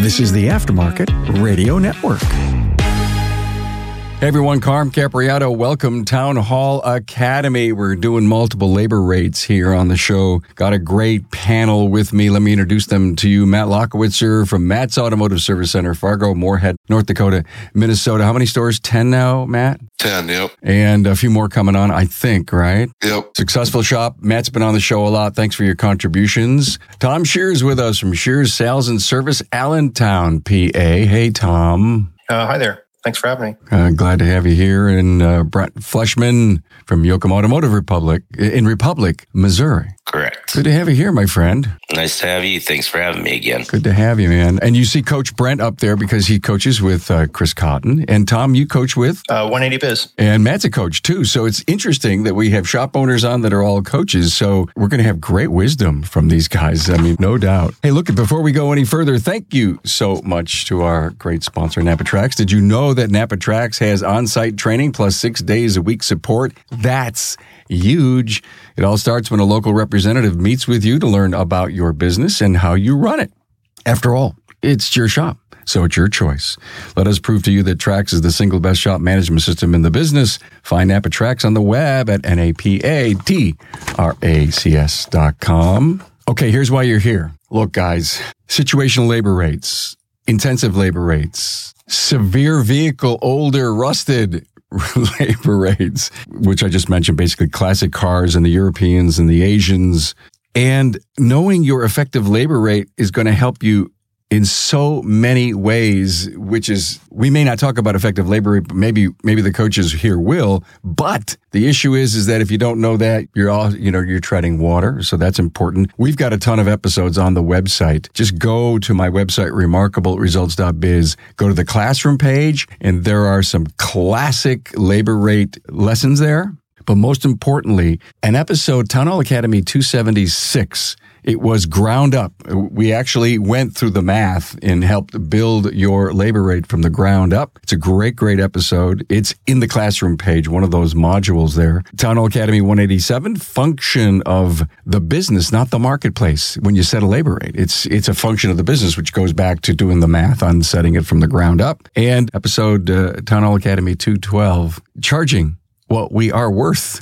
This is the Aftermarket Radio Network. Hey everyone, Carm Capriato. Welcome Town Hall Academy. We're doing multiple labor rates here on the show. Got a great panel with me. Let me introduce them to you. Matt Lachowitzer from Matt's Automotive Service Center, Fargo, Moorhead, North Dakota, Minnesota. How many stores? 10 now, Matt? 10, yep. And a few more coming on, I think, right? Yep. Successful shop. Matt's been on the show a lot. Thanks for your contributions. Tom Schearer with us from Schearer's Sales and Service, Allentown, PA. Hey, Tom. Uh, hi there. Thanks for having me. Uh, glad to have you here. And uh, Brent Fleischman from Yocum Automotive Republic in Republic, Missouri. Correct. Good to have you here, my friend. Nice to have you. Thanks for having me again. Good to have you, man. And you see Coach Brent up there because he coaches with uh, Chris Cotton. And Tom, you coach with? Uh, 180 Biz. And Matt's a coach too. So it's interesting that we have shop owners on that are all coaches. So we're going to have great wisdom from these guys. I mean, no doubt. Hey, look, before we go any further, thank you so much to our great sponsor, Napa TRACS. Did you know that Napa TRACS has on site training plus six days a week support? That's huge. It all starts when a local representative meets with you to learn about your business and how you run it. After all, it's your shop. So it's your choice. Let us prove to you that TRACS is the single best shop management system in the business. Find Napa TRACS on the web at N-A-P-A-T-R-A-C-S.com. Okay, here's why you're here. Look, guys, situational labor rates, intensive labor rates, severe vehicle, older, rusted labor rates, which I just mentioned, basically classic cars and the Europeans and the Asians. And knowing your effective labor rate is going to help you in so many ways, which is, we may not talk about effective labor maybe, maybe the coaches here will. But the issue is, is that if you don't know that, you're all, you know, you're treading water. So that's important. We've got a ton of episodes on the website. Just go to my website, remarkableresults.biz, go to the classroom page, and there are some classic labor rate lessons there. But most importantly, an episode, Town Hall Academy 276, it was ground up. We actually went through the math and helped build your labor rate from the ground up. It's a great, great episode. It's in the classroom page, one of those modules there. Town Hall Academy 187, function of the business, not the marketplace. When you set a labor rate, it's, it's a function of the business, which goes back to doing the math on setting it from the ground up. And episode, uh, Town Hall Academy 212, charging what we are worth.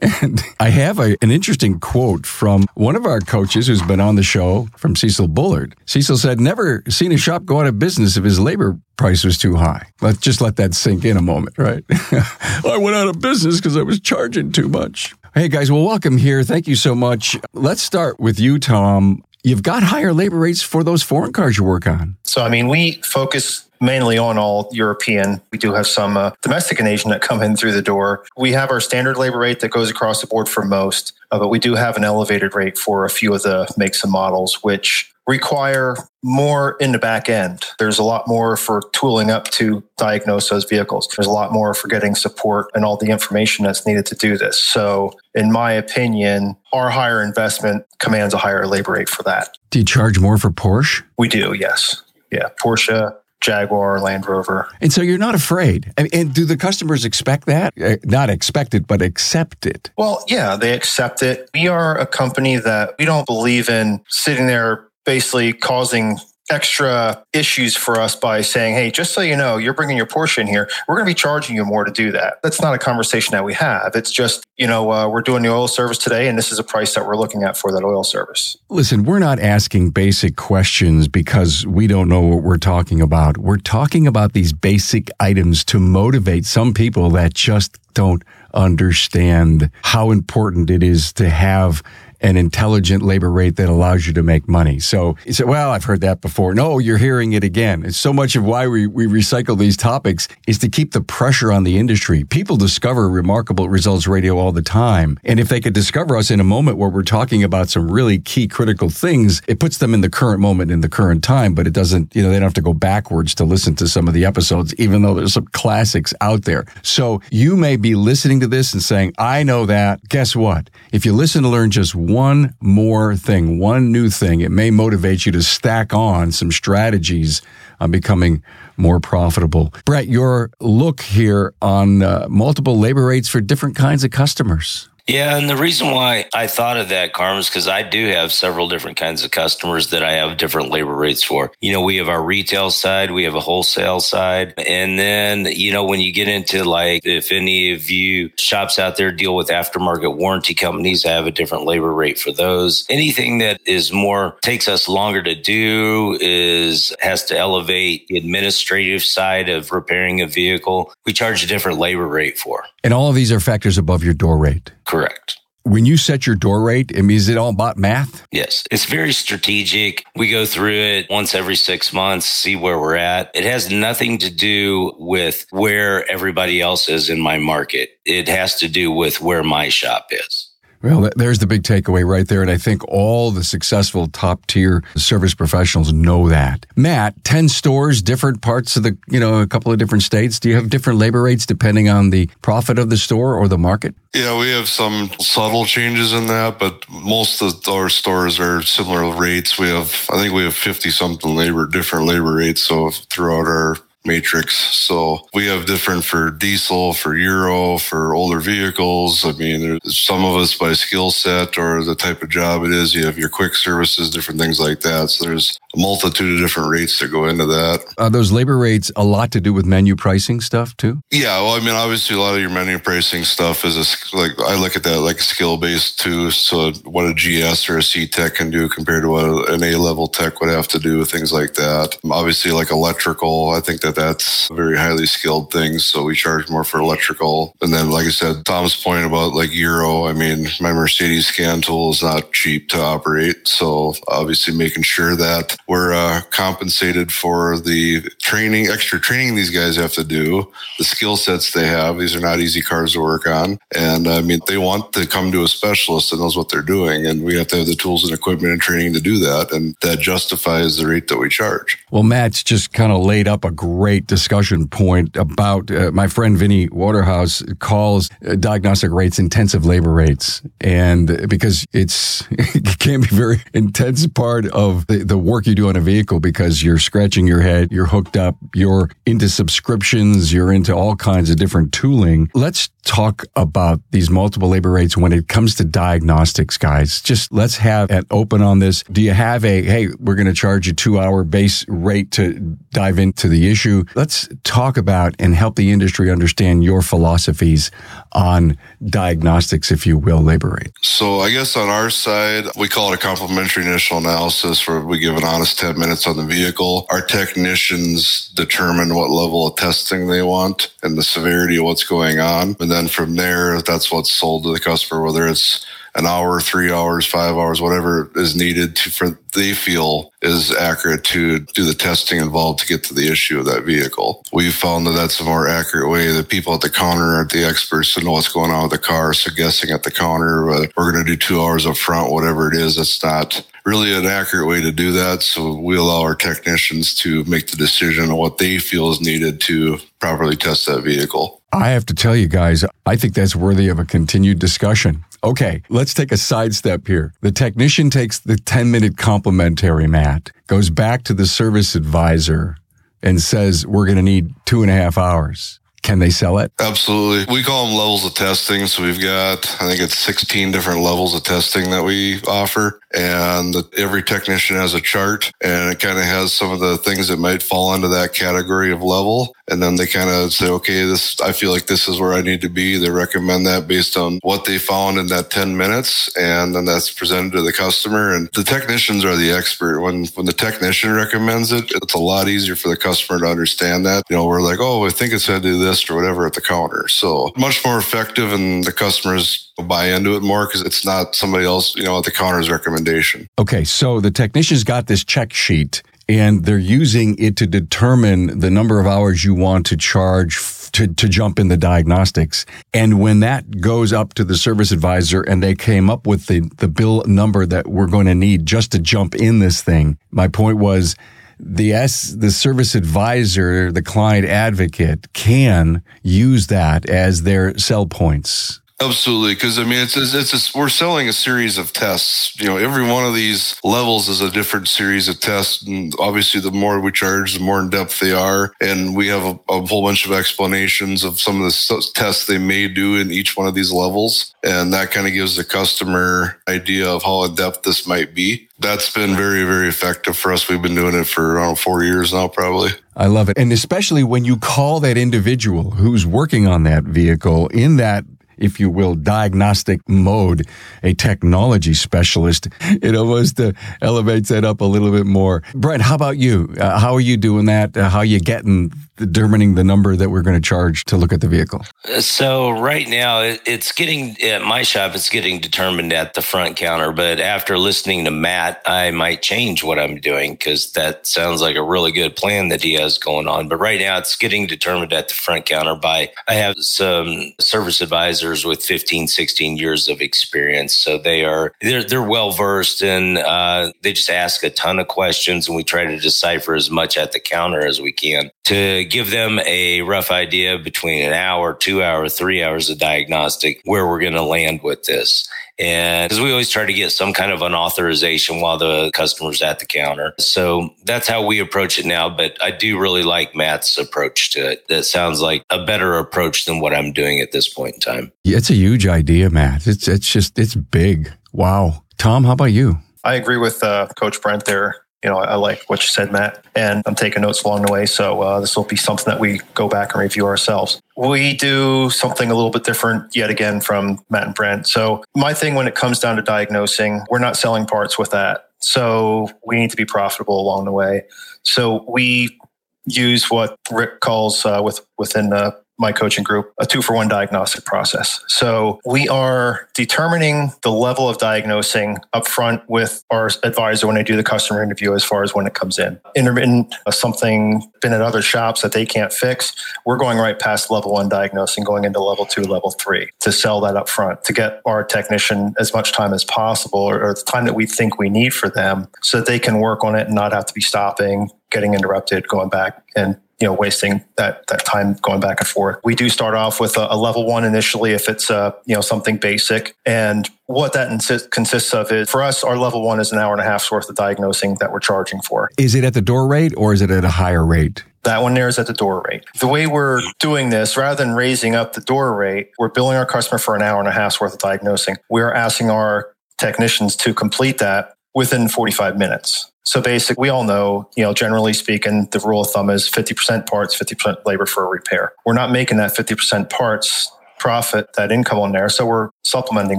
and I have a, an interesting quote from one of our coaches who's been on the show from Cecil Bullard. Cecil said, never seen a shop go out of business if his labor price was too high. Let's just let that sink in a moment, right? I went out of business because I was charging too much. Hey guys, well, welcome here. Thank you so much. Let's start with you, Tom. You've got higher labor rates for those foreign cars you work on. So, I mean, we focus mainly on all European. We do have some uh, domestic and Asian that come in through the door. We have our standard labor rate that goes across the board for most, uh, but we do have an elevated rate for a few of the makes and models, which require more in the back end. There's a lot more for tooling up to diagnose those vehicles. There's a lot more for getting support and all the information that's needed to do this. So, in my opinion, our higher investment commands a higher labor rate for that. Do you charge more for Porsche? We do, yes. Yeah, Porsche, Jaguar, Land Rover. And so you're not afraid. And do the customers expect that? Uh, not expect it, but accept it. Well, yeah, they accept it. We are a company that we don't believe in sitting there basically causing extra issues for us by saying, hey, just so you know, you're bringing your Porsche in here. We're going to be charging you more to do that. That's not a conversation that we have. It's just, you know, uh, we're doing the oil service today, and this is a price that we're looking at for that oil service. Listen, we're not asking basic questions because we don't know what we're talking about. We're talking about these basic items to motivate some people that just don't understand how important it is to have an intelligent labor rate that allows you to make money. So you say, well, I've heard that before. No, you're hearing it again. It's so much of why we, we recycle these topics is to keep the pressure on the industry. People discover remarkable results radio all the time. And if they could discover us in a moment where we're talking about some really key critical things, it puts them in the current moment in the current time, but it doesn't, you know, they don't have to go backwards to listen to some of the episodes, even though there's some classics out there. So you may be listening to this and saying, I know that. Guess what? If you listen to learn just one more thing, one new thing, it may motivate you to stack on some strategies on becoming more profitable. Brent, your look here on uh, multiple labor rates for different kinds of customers. Yeah, and the reason why I thought of that, Carm, is because I do have several different kinds of customers that I have different labor rates for. You know, we have our retail side, we have a wholesale side, and then you know when you get into like if any of you shops out there deal with aftermarket warranty companies, I have a different labor rate for those. Anything that is more takes us longer to do is has to elevate the administrative side of repairing a vehicle. We charge a different labor rate for. And all of these are factors above your door rate. Correct. When you set your door rate, I mean, is it all about math? Yes, it's very strategic. We go through it once every six months, see where we're at. It has nothing to do with where everybody else is in my market. It has to do with where my shop is. Well, there's the big takeaway right there. And I think all the successful top tier service professionals know that. Matt, 10 stores, different parts of the, you know, a couple of different states. Do you have different labor rates depending on the profit of the store or the market? Yeah, we have some subtle changes in that, but most of our stores are similar rates. We have, I think we have 50 something labor, different labor rates. So throughout our matrix. So we have different for diesel, for Euro, for older vehicles. I mean, some of us by skill set or the type of job it is, you have your quick services, different things like that. So there's a multitude of different rates that go into that. Are those labor rates a lot to do with menu pricing stuff too? Yeah. Well, I mean, obviously a lot of your menu pricing stuff is a, like, I look at that like skill based too. So what a GS or a C tech can do compared to what an A level tech would have to do, things like that. Obviously like electrical, I think that that that's a very highly skilled thing. So we charge more for electrical. And then, like I said, Tom's point about like Euro, I mean, my Mercedes scan tool is not cheap to operate. So obviously making sure that we're uh, compensated for the training, extra training these guys have to do, the skill sets they have. These are not easy cars to work on. And I mean, they want to come to a specialist that knows what they're doing. And we have to have the tools and equipment and training to do that. And that justifies the rate that we charge. Well, Matt's just kind of laid up a great discussion point about uh, my friend Vinny Waterhouse calls uh, diagnostic rates intensive labor rates. And because it's, it can be very intense part of the, the work you do on a vehicle because you're scratching your head, you're hooked up, you're into subscriptions, you're into all kinds of different tooling. Let's talk about these multiple labor rates when it comes to diagnostics, guys. Just let's have an open on this. Do you have a, hey, we're going to charge you two hour base rate to dive into the issue? Let's talk about and help the industry understand your philosophies on diagnostics, if you will, labor rate. So I guess on our side, we call it a complimentary initial analysis where we give an honest 10 minutes on the vehicle. Our technicians determine what level of testing they want and the severity of what's going on. And then from there, that's what's sold to the customer, whether it's an hour, three hours, five hours, whatever is needed to, for they feel is accurate to do the testing involved to get to the issue of that vehicle. We've found that that's a more accurate way. The people at the counter are the experts to know what's going on with the car. So guessing at the counter, uh, we're going to do two hours up front, whatever it is. It's not really an accurate way to do that. So we allow our technicians to make the decision on what they feel is needed to properly test that vehicle. I have to tell you guys, I think that's worthy of a continued discussion. Okay, let's take a sidestep here. The technician takes the 10 minute complimentary mat, goes back to the service advisor and says, we're going to need two and a half hours. Can they sell it? Absolutely. We call them levels of testing. So we've got, I think it's 16 different levels of testing that we offer. And the, every technician has a chart and it kind of has some of the things that might fall into that category of level. And then they kind of say, okay, this, I feel like this is where I need to be. They recommend that based on what they found in that 10 minutes. And then that's presented to the customer. And the technicians are the expert. When, when the technician recommends it, it's a lot easier for the customer to understand that. You know, we're like, oh, I think it's going to do this or whatever at the counter. So much more effective and the customers buy into it more because it's not somebody else, you know, at the counter's recommendation. Okay. So the technician's got this check sheet and they're using it to determine the number of hours you want to charge to, to jump in the diagnostics. And when that goes up to the service advisor and they came up with the, the bill number that we're going to need just to jump in this thing, my point was the S, the service advisor, the client advocate can use that as their sell points. Absolutely, because I mean, it's it's a, we're selling a series of tests. You know, every one of these levels is a different series of tests, and obviously, the more we charge, the more in depth they are. And we have a, a whole bunch of explanations of some of the tests they may do in each one of these levels, and that kind of gives the customer idea of how in depth this might be. That's been very, very effective for us. We've been doing it for around four years now, probably. I love it. And especially when you call that individual who's working on that vehicle in that if you will, diagnostic mode, a technology specialist. It almost uh, elevates that up a little bit more. Brent, how about you? Uh, how are you doing that? Uh, how are you getting determining the number that we're going to charge to look at the vehicle? So right now, it's getting at my shop. It's getting determined at the front counter. But after listening to Matt, I might change what I'm doing because that sounds like a really good plan that he has going on. But right now, it's getting determined at the front counter by I have some service advisors with 15, 16 years of experience. So they are they're they're well versed and uh, they just ask a ton of questions, and we try to decipher as much at the counter as we can to give them a rough idea between an hour, two hour, three hours of diagnostic where we're going to land with this. And because we always try to get some kind of an authorization while the customer's at the counter. So that's how we approach it now. But I do really like Matt's approach to it. That sounds like a better approach than what I'm doing at this point in time. Yeah, it's a huge idea, Matt. It's, it's just, it's big. Wow. Tom, how about you? I agree with uh, Coach Brent there you know, I like what you said, Matt, and I'm taking notes along the way. So uh, this will be something that we go back and review ourselves. We do something a little bit different yet again from Matt and Brent. So my thing when it comes down to diagnosing, we're not selling parts with that. So we need to be profitable along the way. So we use what Rick calls uh, with within the my coaching group a two for one diagnostic process. So we are determining the level of diagnosing upfront with our advisor when they do the customer interview as far as when it comes in. Intermittent, uh, something been at other shops that they can't fix, we're going right past level one diagnosing, going into level two, level three to sell that up front to get our technician as much time as possible or, or the time that we think we need for them so that they can work on it and not have to be stopping, getting interrupted, going back and you know wasting that that time going back and forth. We do start off with a, a level one initially if it's uh, you know something basic, and what that insist, consists of is for us our level one is an hour and a half's worth of diagnosing that we're charging for. Is it at the door rate or is it at a higher rate? That one there is at the door rate. The way we're doing this, rather than raising up the door rate, we're billing our customer for an hour and a half's worth of diagnosing. We're asking our technicians to complete that within 45 minutes. So basically, we all know, you know, generally speaking, the rule of thumb is 50% parts, 50% labor for a repair. We're not making that 50% parts profit, that income on there. So we're supplementing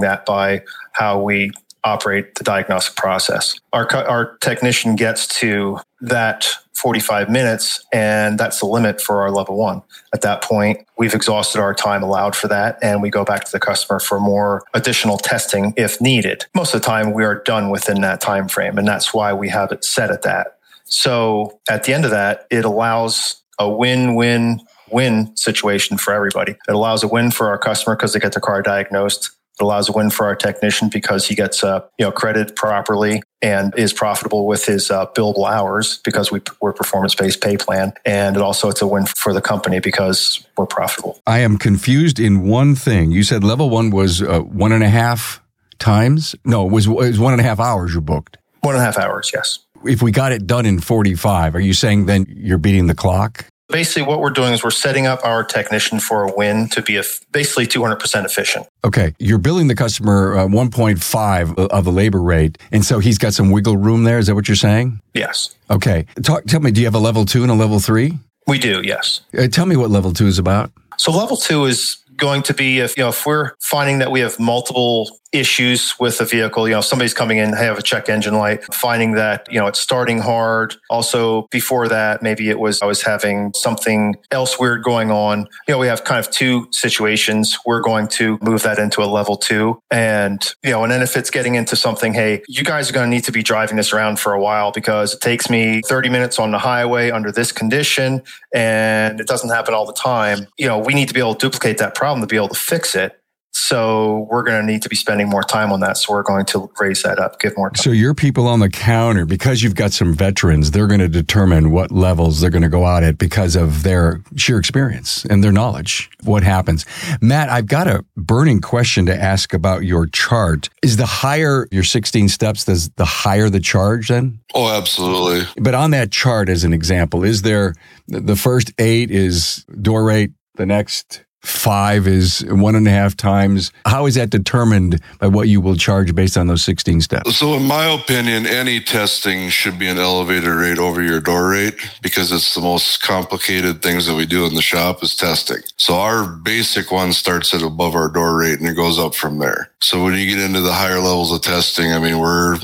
that by how we operate the diagnostic process. Our, our technician gets to that 45 minutes, and that's the limit for our level one. At that point, we've exhausted our time allowed for that, and we go back to the customer for more additional testing if needed. Most of the time, we are done within that time frame, and that's why we have it set at that. So at the end of that, it allows a win-win win situation for everybody. It allows a win for our customer because they get their car diagnosed. It allows a win for our technician because he gets uh, you know credited properly and is profitable with his uh, billable hours because we, we're performance based pay plan. And it also it's a win for the company because we're profitable. I am confused in one thing. You said level one was uh, one and a half times. No, it was, it was one and a half hours you booked. One and a half hours, yes. If we got it done in 45, are you saying then you're beating the clock? Basically, what we're doing is we're setting up our technician for a win to be a, basically 200% efficient. Okay. You're billing the customer uh, 1.5 of the labor rate. And so he's got some wiggle room there. Is that what you're saying? Yes. Okay. Talk, tell me, do you have a level two and a level three? We do, yes. Uh, tell me what level two is about. So, level two is going to be if you know if we're finding that we have multiple issues with the vehicle. You know, somebody's coming in, I have a check engine light, finding that, you know, it's starting hard. Also, before that, maybe it was I was having something else weird going on. You know, we have kind of two situations. We're going to move that into a level two. And, you know, and then if it's getting into something, hey, you guys are going to need to be driving this around for a while because it takes me 30 minutes on the highway under this condition and it doesn't happen all the time. You know, we need to be able to duplicate that problem to be able to fix it So we're going to need to be spending more time on that. So we're going to raise that up, give more time. So your people on the counter, because you've got some veterans, they're going to determine what levels they're going to go out at because of their sheer experience and their knowledge. What happens? Matt, I've got a burning question to ask about your chart. Is the higher your 16 steps, does the higher the charge then? Oh, absolutely. But on that chart, as an example, is there the first eight is door rate, the next five is one and a half times. How is that determined by what you will charge based on those 16 steps? So, in my opinion, any testing should be an elevated rate over your door rate because it's the most complicated things that we do in the shop is testing. So, our basic one starts at above our door rate and it goes up from there. So, when you get into the higher levels of testing, I mean, we're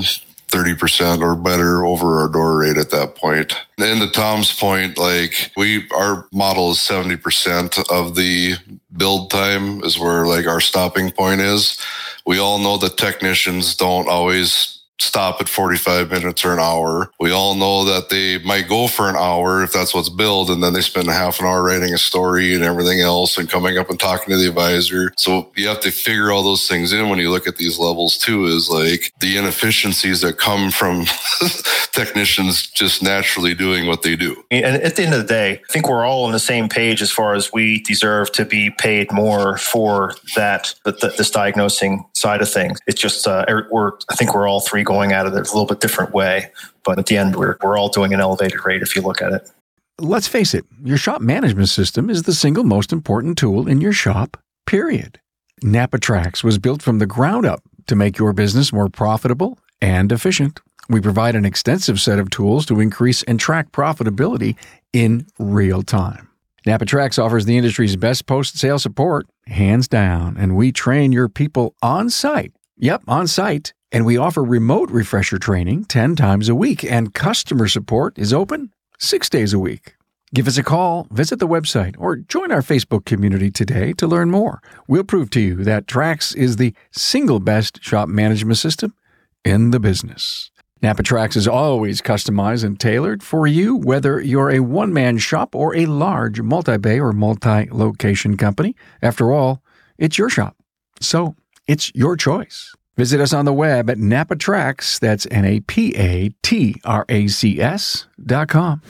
30% or better over our door rate at that point. And to Tom's point, like we, our model is 70% of the build time is where like our stopping point is. We all know that technicians don't always stop at 45 minutes or an hour. We all know that they might go for an hour if that's what's billed, and then they spend a half an hour writing a story and everything else and coming up and talking to the advisor. So you have to figure all those things in when you look at these levels too, is like the inefficiencies that come from technicians just naturally doing what they do. And at the end of the day, I think we're all on the same page as far as we deserve to be paid more for that, but this diagnosing side of things. It's just, uh, we're, I think we're all three going at it a little bit different way. But at the end, we're, we're all doing an elevated rate if you look at it. Let's face it, your shop management system is the single most important tool in your shop, period. NapaTRACS was built from the ground up to make your business more profitable and efficient. We provide an extensive set of tools to increase and track profitability in real time. NapaTRACS offers the industry's best post sale support, hands down, and we train your people on site. Yep, on site and we offer remote refresher training 10 times a week, and customer support is open six days a week. Give us a call, visit the website, or join our Facebook community today to learn more. We'll prove to you that TRACS is the single best shop management system in the business. NapaTRACS is always customized and tailored for you, whether you're a one man shop or a large multi bay or multi location company. After all, it's your shop. So it's your choice. Visit us on the web at NapaTRACS, that's N A P A T R A C S dot com.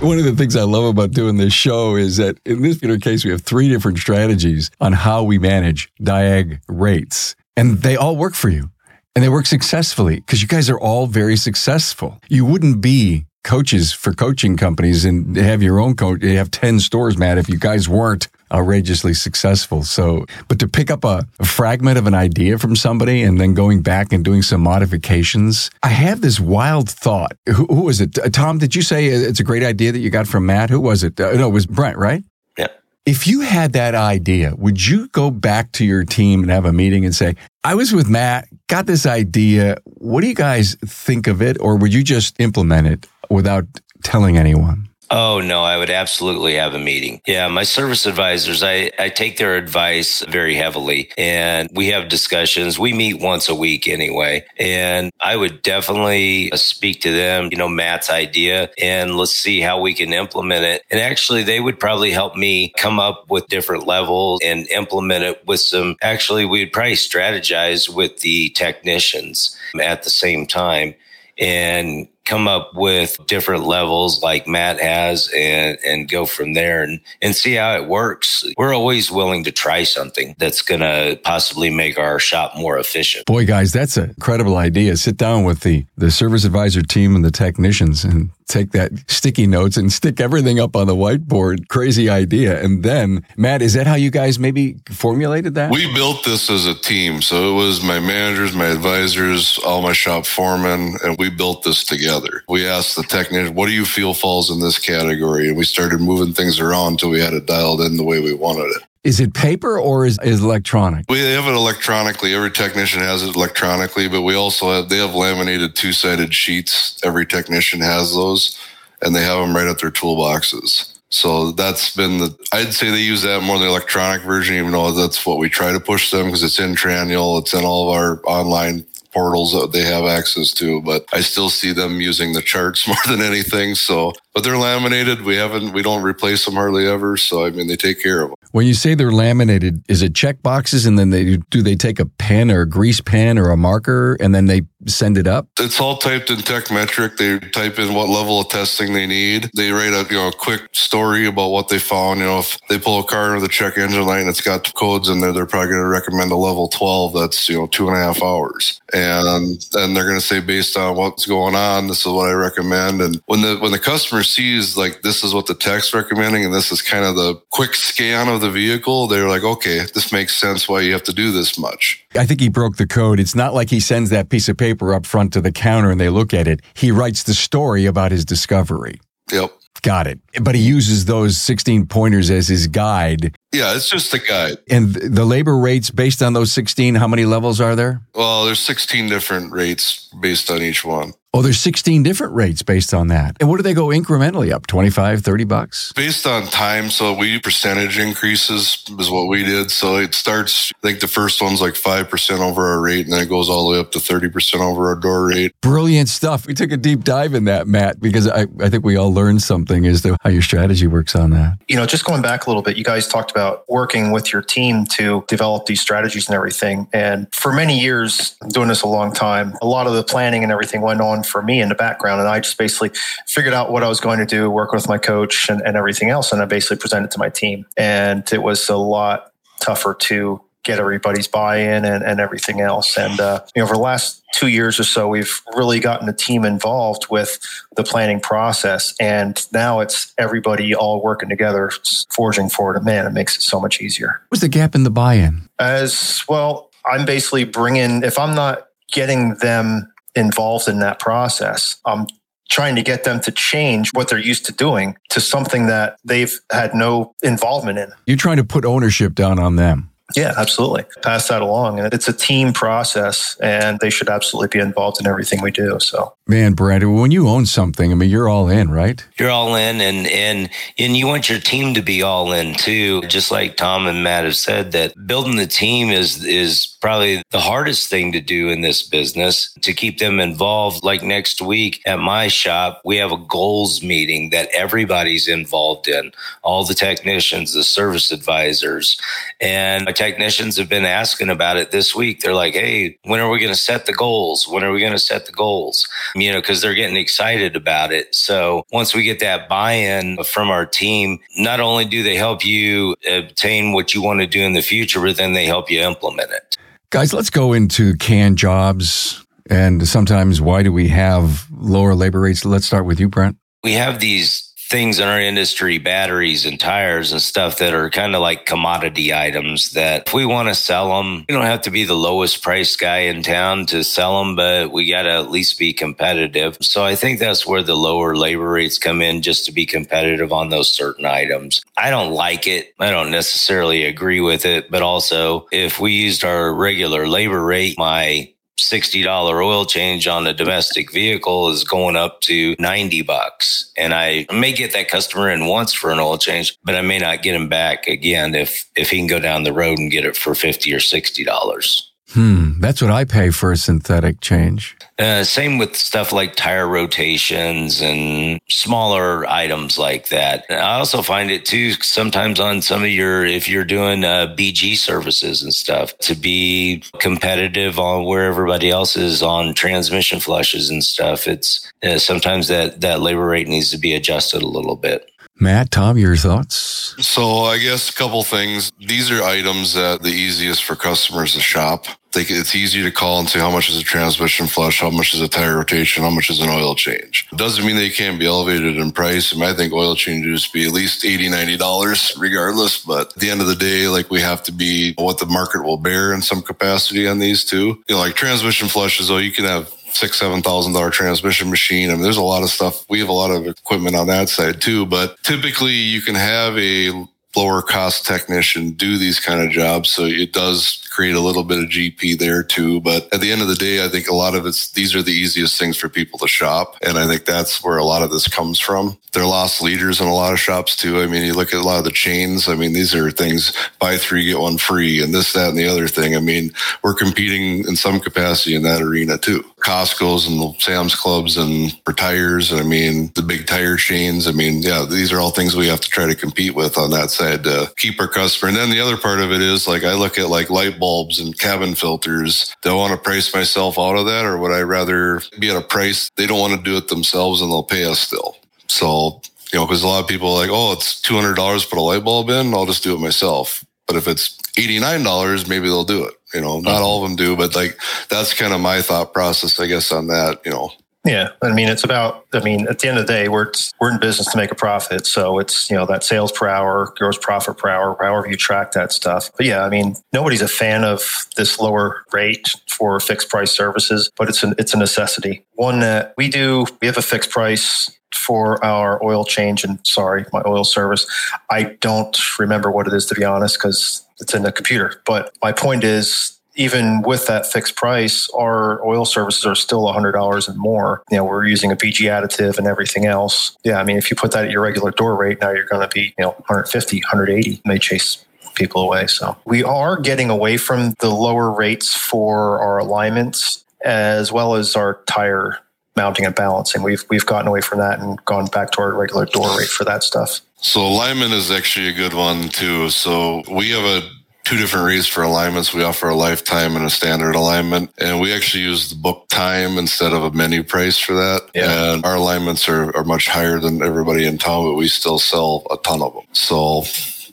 One of the things I love about doing this show is that in this particular case, we have three different strategies on how we manage diag rates, and they all work for you. And they work successfully because you guys are all very successful. You wouldn't be coaches for coaching companies and have your own coach. You have 10 stores, Matt, if you guys weren't outrageously successful. So, but to pick up a, a, fragment of an idea from somebody and then going back and doing some modifications, I have this wild thought. Who, who was it? Uh, Tom, did you say it's a great idea that you got from Matt? Who was it? Uh, no, it was Brent, right? Yeah. If you had that idea, would you go back to your team and have a meeting and say, I was with Matt, got this idea. What do you guys think of it? Or would you just implement it without telling anyone? Oh, no, I would absolutely have a meeting. Yeah, my service advisors, I, I take their advice very heavily and we have discussions. We meet once a week anyway. And I would definitely uh, speak to them, you know, Matt's idea and let's see how we can implement it. And actually, they would probably help me come up with different levels and implement it with some. Actually, we'd probably strategize with the technicians at the same time and come up with different levels like Matt has and, and go from there and, and see how it works. We're always willing to try something that's going to possibly make our shop more efficient. Boy, guys, that's an incredible idea. Sit down with the, the service advisor team and the technicians and take that sticky notes and stick everything up on the whiteboard. Crazy idea. And then, Matt, is that how you guys maybe formulated that? We built this as a team. So it was my managers, my advisors, all my shop foremen, and we built this together. We asked the technician, what do you feel falls in this category? And we started moving things around until we had it dialed in the way we wanted it. Is it paper or is, is electronic? We have it electronically. Every technician has it electronically, but we also have, they have laminated two sided sheets. Every technician has those and they have them right at their toolboxes. So that's been the, I'd say they use that more than the electronic version, even though that's what we try to push them because it's in Trainual. It's in all of our online portals that they have access to, but I still see them using the charts more than anything. So, but they're laminated. We haven't, we don't replace them hardly ever. So, I mean, they take care of them. When you say they're laminated, is it check boxes and then they do they take a pen or a grease pen or a marker and then they send it up? It's all typed in Tekmetric. They type in what level of testing they need. They write a you know a quick story about what they found. You know, if they pull a car into the check engine light and it's got codes in there, they're probably going to recommend a level 12 that's, you know, two and a half hours. And then they're going to say, based on what's going on, this is what I recommend. And when the when the customer sees like this is what the tech's recommending and this is kind of the quick scan of the vehicle, they're like, okay, this makes sense why you have to do this much. I think he broke the code. It's not like he sends that piece of paper up front to the counter and they look at it. He writes the story about his discovery. Yep. Got it. But he uses those 16 pointers as his guide. Yeah, it's just a guide. And the labor rates based on those 16, how many levels are there? Well, there's 16 different rates based on each one. Oh, there's 16 different rates based on that. And what do they go incrementally up? 25, 30 bucks? Based on time. So we percentage increases is what we did. So it starts, I think the first one's like 5% over our rate and then it goes all the way up to 30% over our door rate. Brilliant stuff. We took a deep dive in that, Matt, because I, I think we all learned something as to how your strategy works on that. You know, just going back a little bit, you guys talked about working with your team to develop these strategies and everything. And for many years, doing this a long time, a lot of the planning and everything went on for me in the background. And I just basically figured out what I was going to do, work with my coach and, and everything else. And I basically presented to my team. And it was a lot tougher to get everybody's buy-in and, and everything else. And uh, you know, over the last two years or so, we've really gotten the team involved with the planning process, and now it's everybody all working together, forging forward. And man, it makes it so much easier. What's the gap in the buy-in? As well, I'm basically bringing. If I'm not getting them involved in that process. I'm trying to get them to change what they're used to doing to something that they've had no involvement in. You're trying to put ownership down on them. Yeah, absolutely. Pass that along. And it's a team process and they should absolutely be involved in everything we do. So Man, Brad, when you own something, I mean you're all in, right? You're all in and and and you want your team to be all in too. Just like Tom and Matt have said that building the team is is probably the hardest thing to do in this business to keep them involved. Like next week at my shop, we have a goals meeting that everybody's involved in. All the technicians, the service advisors, and my technicians have been asking about it this week. They're like, "Hey, when are we going to set the goals? When are we going to set the goals?" You know, because they're getting excited about it. So once we get that buy in from our team, not only do they help you obtain what you want to do in the future, but then they help you implement it. Guys, let's go into canned jobs. And sometimes, why do we have lower labor rates? Let's start with you, Brent. We have these things in our industry, batteries and tires and stuff that are kind of like commodity items that if we want to sell them, we don't have to be the lowest price guy in town to sell them, but we got to at least be competitive. So I think that's where the lower labor rates come in just to be competitive on those certain items. I don't like it. I don't necessarily agree with it, but also if we used our regular labor rate, my $60 oil change on a domestic vehicle is going up to 90 bucks. And I may get that customer in once for an oil change, but I may not get him back again if, if he can go down the road and get it for 50 or $60. Hmm, that's what I pay for a synthetic change. Uh, same with stuff like tire rotations and smaller items like that. I also find it too sometimes on some of your, if you're doing uh, BG services and stuff, to be competitive on where everybody else is on transmission flushes and stuff. It's uh, sometimes that that labor rate needs to be adjusted a little bit. Matt, Tom, your thoughts? So I guess a couple things. These are items that the easiest for customers to shop. They, it's easy to call and say how much is a transmission flush, how much is a tire rotation, how much is an oil change. Doesn't mean they can't be elevated in price. I, I think oil changes be at least $80, $90 regardless. But at the end of the day, like we have to be what the market will bear in some capacity on these two. You know, like transmission flushes, though, you can have six, seven thousand dollar transmission machine. I mean, there's a lot of stuff. We have a lot of equipment on that side too, but typically you can have a lower cost technician do these kind of jobs. So it does create a little bit of GP there too. But at the end of the day, I think a lot of it's, these are the easiest things for people to shop. And I think that's where a lot of this comes from. They're loss leaders in a lot of shops too. I mean, you look at a lot of the chains. I mean, these are things buy three, get one free and this, that, and the other thing. I mean, we're competing in some capacity in that arena too. Costco's and the Sam's Clubs and for tires. I mean, the big tire chains. I mean, yeah, these are all things we have to try to compete with on that side to keep our customer. And then the other part of it is like I look at like light bulbs and cabin filters. Do I want to price myself out of that or would I rather be at a price they don't want to do it themselves and they'll pay us still? So, you know, because a lot of people are like, oh, it's $200 to put a light bulb in. I'll just do it myself. But if it's $89, maybe they'll do it. You know, not all of them do, but like that's kind of my thought process, I guess, on that, you know. Yeah, I mean, it's about. I mean, at the end of the day, we're we're in business to make a profit, so it's you know that sales per hour, gross profit per hour, however you track that stuff. But yeah, I mean, nobody's a fan of this lower rate for fixed price services, but it's an it's a necessity. One that we do, we have a fixed price for our oil change and sorry, my oil service. I don't remember what it is to be honest, because it's in the computer. But my point is even with that fixed price, our oil services are still $100 and more. You know, we're using a BG additive and everything else. Yeah, I mean, if you put that at your regular door rate, now you're going to be, you know, 150, 180 may chase people away. So we are getting away from the lower rates for our alignments as well as our tire mounting and balancing. We've we've gotten away from that and gone back to our regular door rate for that stuff. So alignment is actually a good one too. So we have a two different rates for alignments. We offer a lifetime and a standard alignment. And we actually use the book time instead of a menu price for that. Yeah. And our alignments are, are much higher than everybody in town, but we still sell a ton of them. So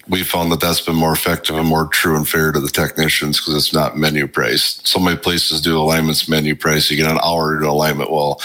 we found that that's been more effective and more true and fair to the technicians because it's not menu priced. So many places do alignments menu price. You get an hour to alignment. Well,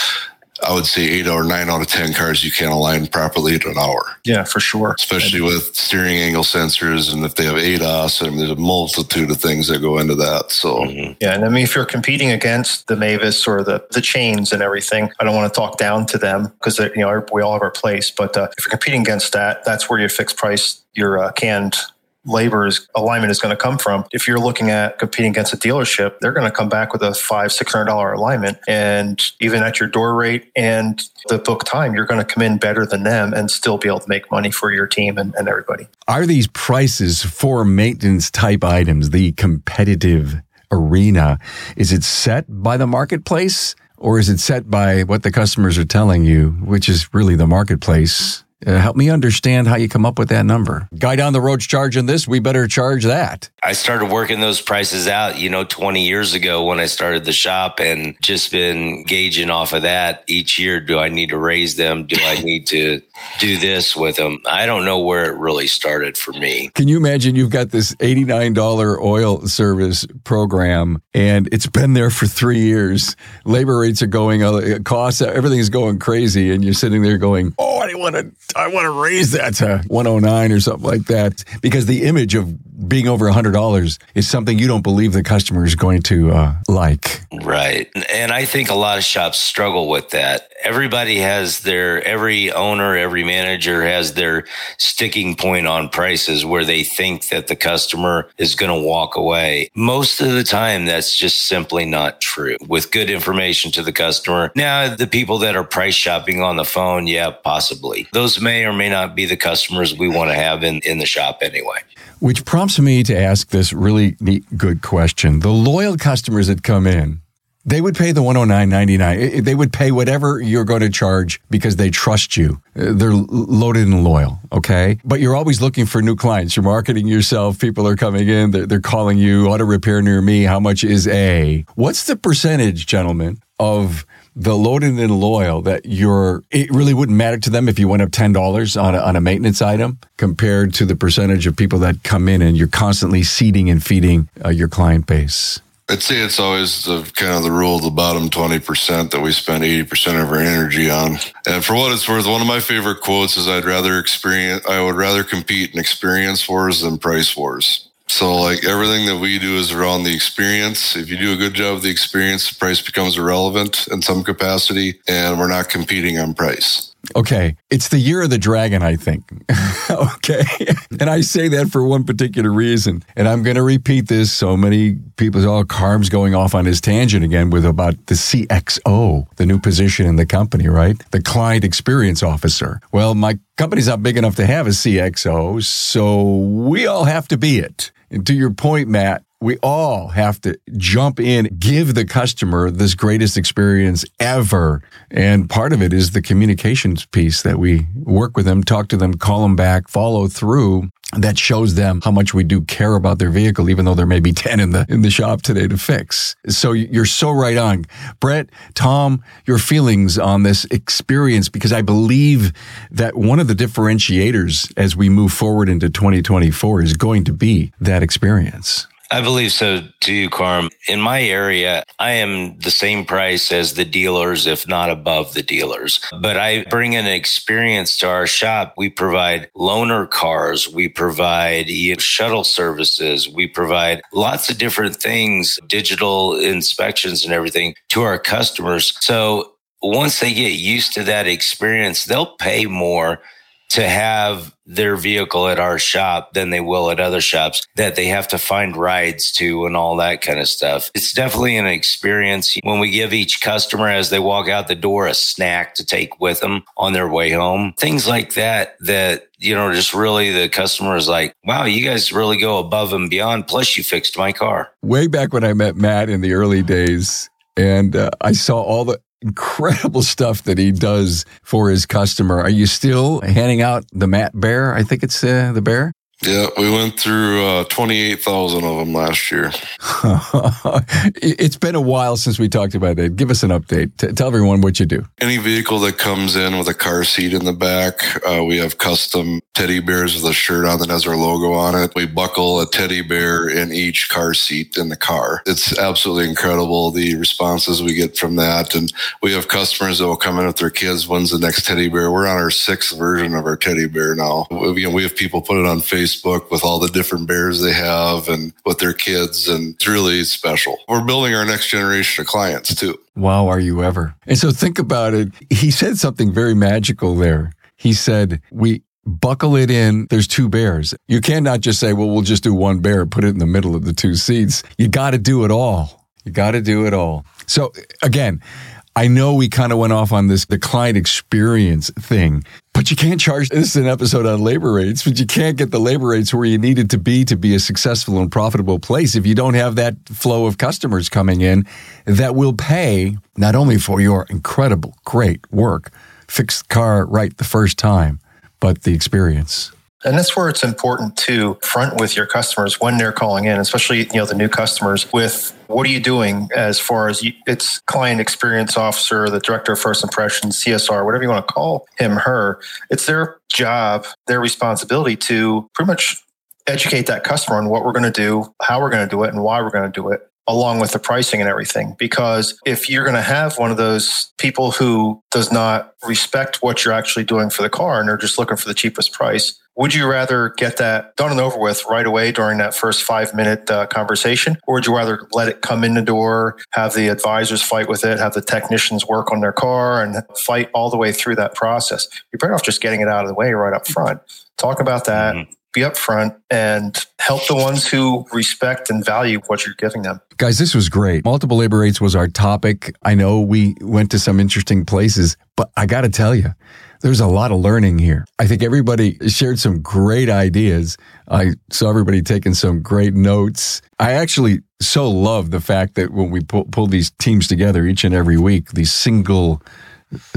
I would say eight or nine out of 10 cars you can't align properly in an hour. Yeah, for sure. Especially with steering angle sensors. And if they have ADAS, I mean, there's a multitude of things that go into that. So, mm-hmm. yeah. And I mean, if you're competing against the Mavis or the, the chains and everything, I don't want to talk down to them because, you know, we all have our place. But uh, if you're competing against that, that's where your fixed price, your uh, canned labor's alignment is going to come from. If you're looking at competing against a dealership, they're going to come back with a five, six hundred dollar alignment. And even at your door rate and the book time, you're going to come in better than them and still be able to make money for your team and, and everybody. Are these prices for maintenance type items, the competitive arena, is it set by the marketplace? Or is it set by what the customers are telling you, which is really the marketplace? Uh, help me understand how you come up with that number. Guy down the road's charging this. We better charge that. I started working those prices out, you know, 20 years ago when I started the shop and just been gauging off of that each year. Do I need to raise them? Do I need to do this with them? I don't know where it really started for me. Can you imagine you've got this $89 oil service program and it's been there for three years? Labor rates are going, uh, costs, everything's going crazy. And you're sitting there going, oh, I don't want to I want to raise that to 109 or something like that because the image of being over $100 is something you don't believe the customer is going to uh, like. Right. And I think a lot of shops struggle with that. Everybody has their, every owner, every manager has their sticking point on prices where they think that the customer is going to walk away. Most of the time, that's just simply not true. With good information to the customer. Now, the people that are price shopping on the phone, yeah, possibly. Those may or may not be the customers we want to have in, in the shop anyway. Which prompts me to ask this really neat, good question. The loyal customers that come in, they would pay the 109.99. They would pay whatever you're going to charge because they trust you. Uh, they're loaded and loyal. Okay. But you're always looking for new clients. You're marketing yourself. People are coming in. They're calling you auto repair near me. How much is a? What's the percentage, gentlemen, of the loaded and loyal that you're, it really wouldn't matter to them if you went up $10 on a, on a maintenance item compared to the percentage of people that come in and you're constantly seeding and feeding uh, your client base? I'd say it's always the kind of the rule of the bottom 20% that we spend 80% of our energy on. And for what it's worth, one of my favorite quotes is I'd rather experience, I would rather compete in experience wars than price wars. So like everything that we do is around the experience. If you do a good job of the experience, the price becomes irrelevant in some capacity and we're not competing on price. Okay. It's the year of the dragon, I think. okay. And I say that for one particular reason. And I'm going to repeat this. So many people, oh, Carm's going off on his tangent again with about the CXO, the new position in the company, right? The client experience officer. Well, my company's not big enough to have a CXO. So we all have to be it. And to your point, Matt, we all have to jump in, give the customer this greatest experience ever. And part of it is the communications piece that we work with them, talk to them, call them back, follow through that shows them how much we do care about their vehicle, even though there may be 10 in the, in the shop today to fix. So you're so right on. Brent, Tom, your feelings on this experience, because I believe that one of the differentiators as we move forward into 2024 is going to be that experience. I believe so too, Carm. In my area, I am the same price as the dealers, if not above the dealers. But I bring an experience to our shop. We provide loaner cars. We provide shuttle services. We provide lots of different things, digital inspections and everything to our customers. So once they get used to that experience, they'll pay more to have their vehicle at our shop than they will at other shops that they have to find rides to and all that kind of stuff. It's definitely an experience when we give each customer as they walk out the door a snack to take with them on their way home. Things like that that you know, just really the customer is like, wow, you guys really go above and beyond. Plus, you fixed my car. Way back when I met Matt in the early days, and uh, I saw all the incredible stuff that he does for his customer. Are you still handing out the Matt Bear? I think it's uh, the bear. Yeah, we went through uh, 28,000 of them last year. it's been a while since we talked about that. Give us an update. T- tell everyone what you do. Any vehicle that comes in with a car seat in the back, uh, we have custom teddy bears with a shirt on that has our logo on it. We buckle a teddy bear in each car seat in the car. It's absolutely incredible the responses we get from that. And we have customers that will come in with their kids. When's the next teddy bear? We're on our sixth version of our teddy bear now. We, we have people put it on Facebook Facebook with all the different bears they have and with their kids. And it's really special. We're building our next generation of clients too. Wow, are you ever? And so think about it. He said something very magical there. He said, we buckle it in. There's two bears. You cannot just say, well, we'll just do one bear, put it in the middle of the two seats. You got to do it all. You got to do it all. So again, I know we kind of went off on this the client experience thing, but you can't charge this is an episode on labor rates, but you can't get the labor rates where you need it to be to be a successful and profitable place if you don't have that flow of customers coming in that will pay not only for your incredible, great work, fix the car right the first time, but the experience. And that's where it's important to front with your customers when they're calling in, especially you know the new customers with what are you doing as far as you, it's client experience officer, the director of first impressions, CSR, whatever you want to call him, her. It's their job, their responsibility to pretty much educate that customer on what we're going to do, how we're going to do it, and why we're going to do it along with the pricing and everything. Because if you're going to have one of those people who does not respect what you're actually doing for the car and they're just looking for the cheapest price, would you rather get that done and over with right away during that first five minute uh, conversation? Or would you rather let it come in the door, have the advisors fight with it, have the technicians work on their car and fight all the way through that process? You're better off just getting it out of the way right up front. Talk about that. Mm-hmm be upfront and help the ones who respect and value what you're giving them. Guys, this was great. Multiple labor rates was our topic. I know we went to some interesting places, but I got to tell you, there's a lot of learning here. I think everybody shared some great ideas. I saw everybody taking some great notes. I actually so love the fact that when we pull, pull these teams together each and every week, these single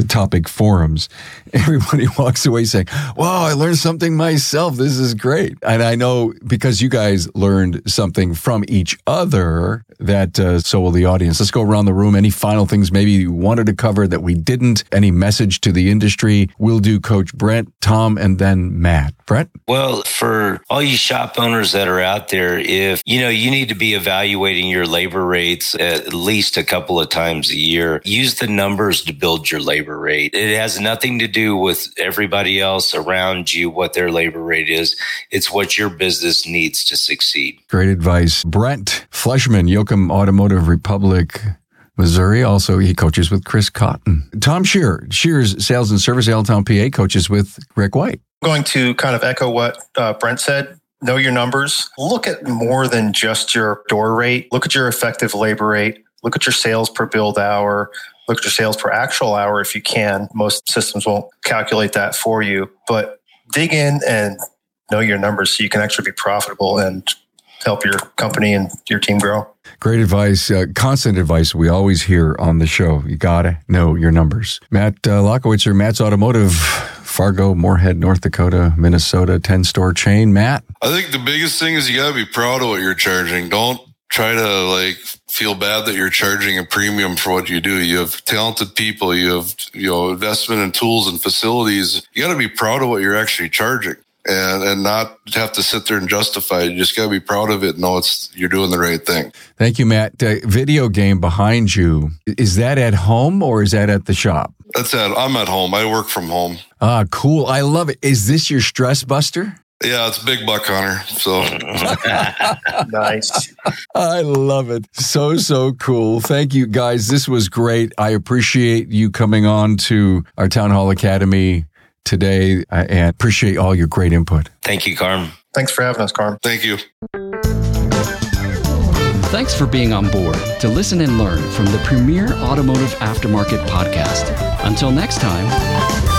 topic forums, everybody walks away saying, Wow, I learned something myself. This is great. And I know because you guys learned something from each other that uh, so will the audience. Let's go around the room. Any final things maybe you wanted to cover that we didn't? Any message to the industry? We'll do Coach Brent, Tom, and then Matt. Brent? Well, for all you shop owners that are out there, if you know you need to be evaluating your labor rates at least a couple of times a year, use the numbers to build your labor rate. It has nothing to do with everybody else around you, what their labor rate is. It's what your business needs to succeed. Great advice. Brent Fleischman, Yocum Automotive Republic. Missouri. Also, he coaches with Chris Cotton. Tom Schearer, Schearer's Sales and Service Allentown, PA, coaches with Rick White. I'm going to kind of echo what uh, Brent said. Know your numbers. Look at more than just your door rate. Look at your effective labor rate. Look at your sales per billed hour look at your sales per actual hour if you can. Most systems won't calculate that for you, but dig in and know your numbers so you can actually be profitable and help your company and your team grow. Great advice, uh, constant advice we always hear on the show. You gotta know your numbers. Matt uh, Lachowitzer, Matt's Automotive, Fargo, Moorhead, North Dakota, Minnesota, 10 store chain. Matt? I think the biggest thing is you gotta be proud of what you're charging. Don't try to like feel bad that you're charging a premium for what you do. You have talented people, you have, you know, investment in tools and facilities. You got to be proud of what you're actually charging and and not have to sit there and justify it. You just got to be proud of it. Know it's you're doing the right thing. Thank you, Matt. Uh, video game behind you is that at home or is that at the shop? That's at I'm at home. I work from home. Ah, cool. I love it. Is this your stress buster? Yeah, it's Big Buck Hunter. So nice. I love it. So, so cool. Thank you guys. This was great. I appreciate you coming on to our Town Hall Academy today and appreciate all your great input. Thank you, Carm. Thanks for having us, Carm. Thank you. Thanks for being on board to listen and learn from the premier automotive aftermarket podcast. Until next time.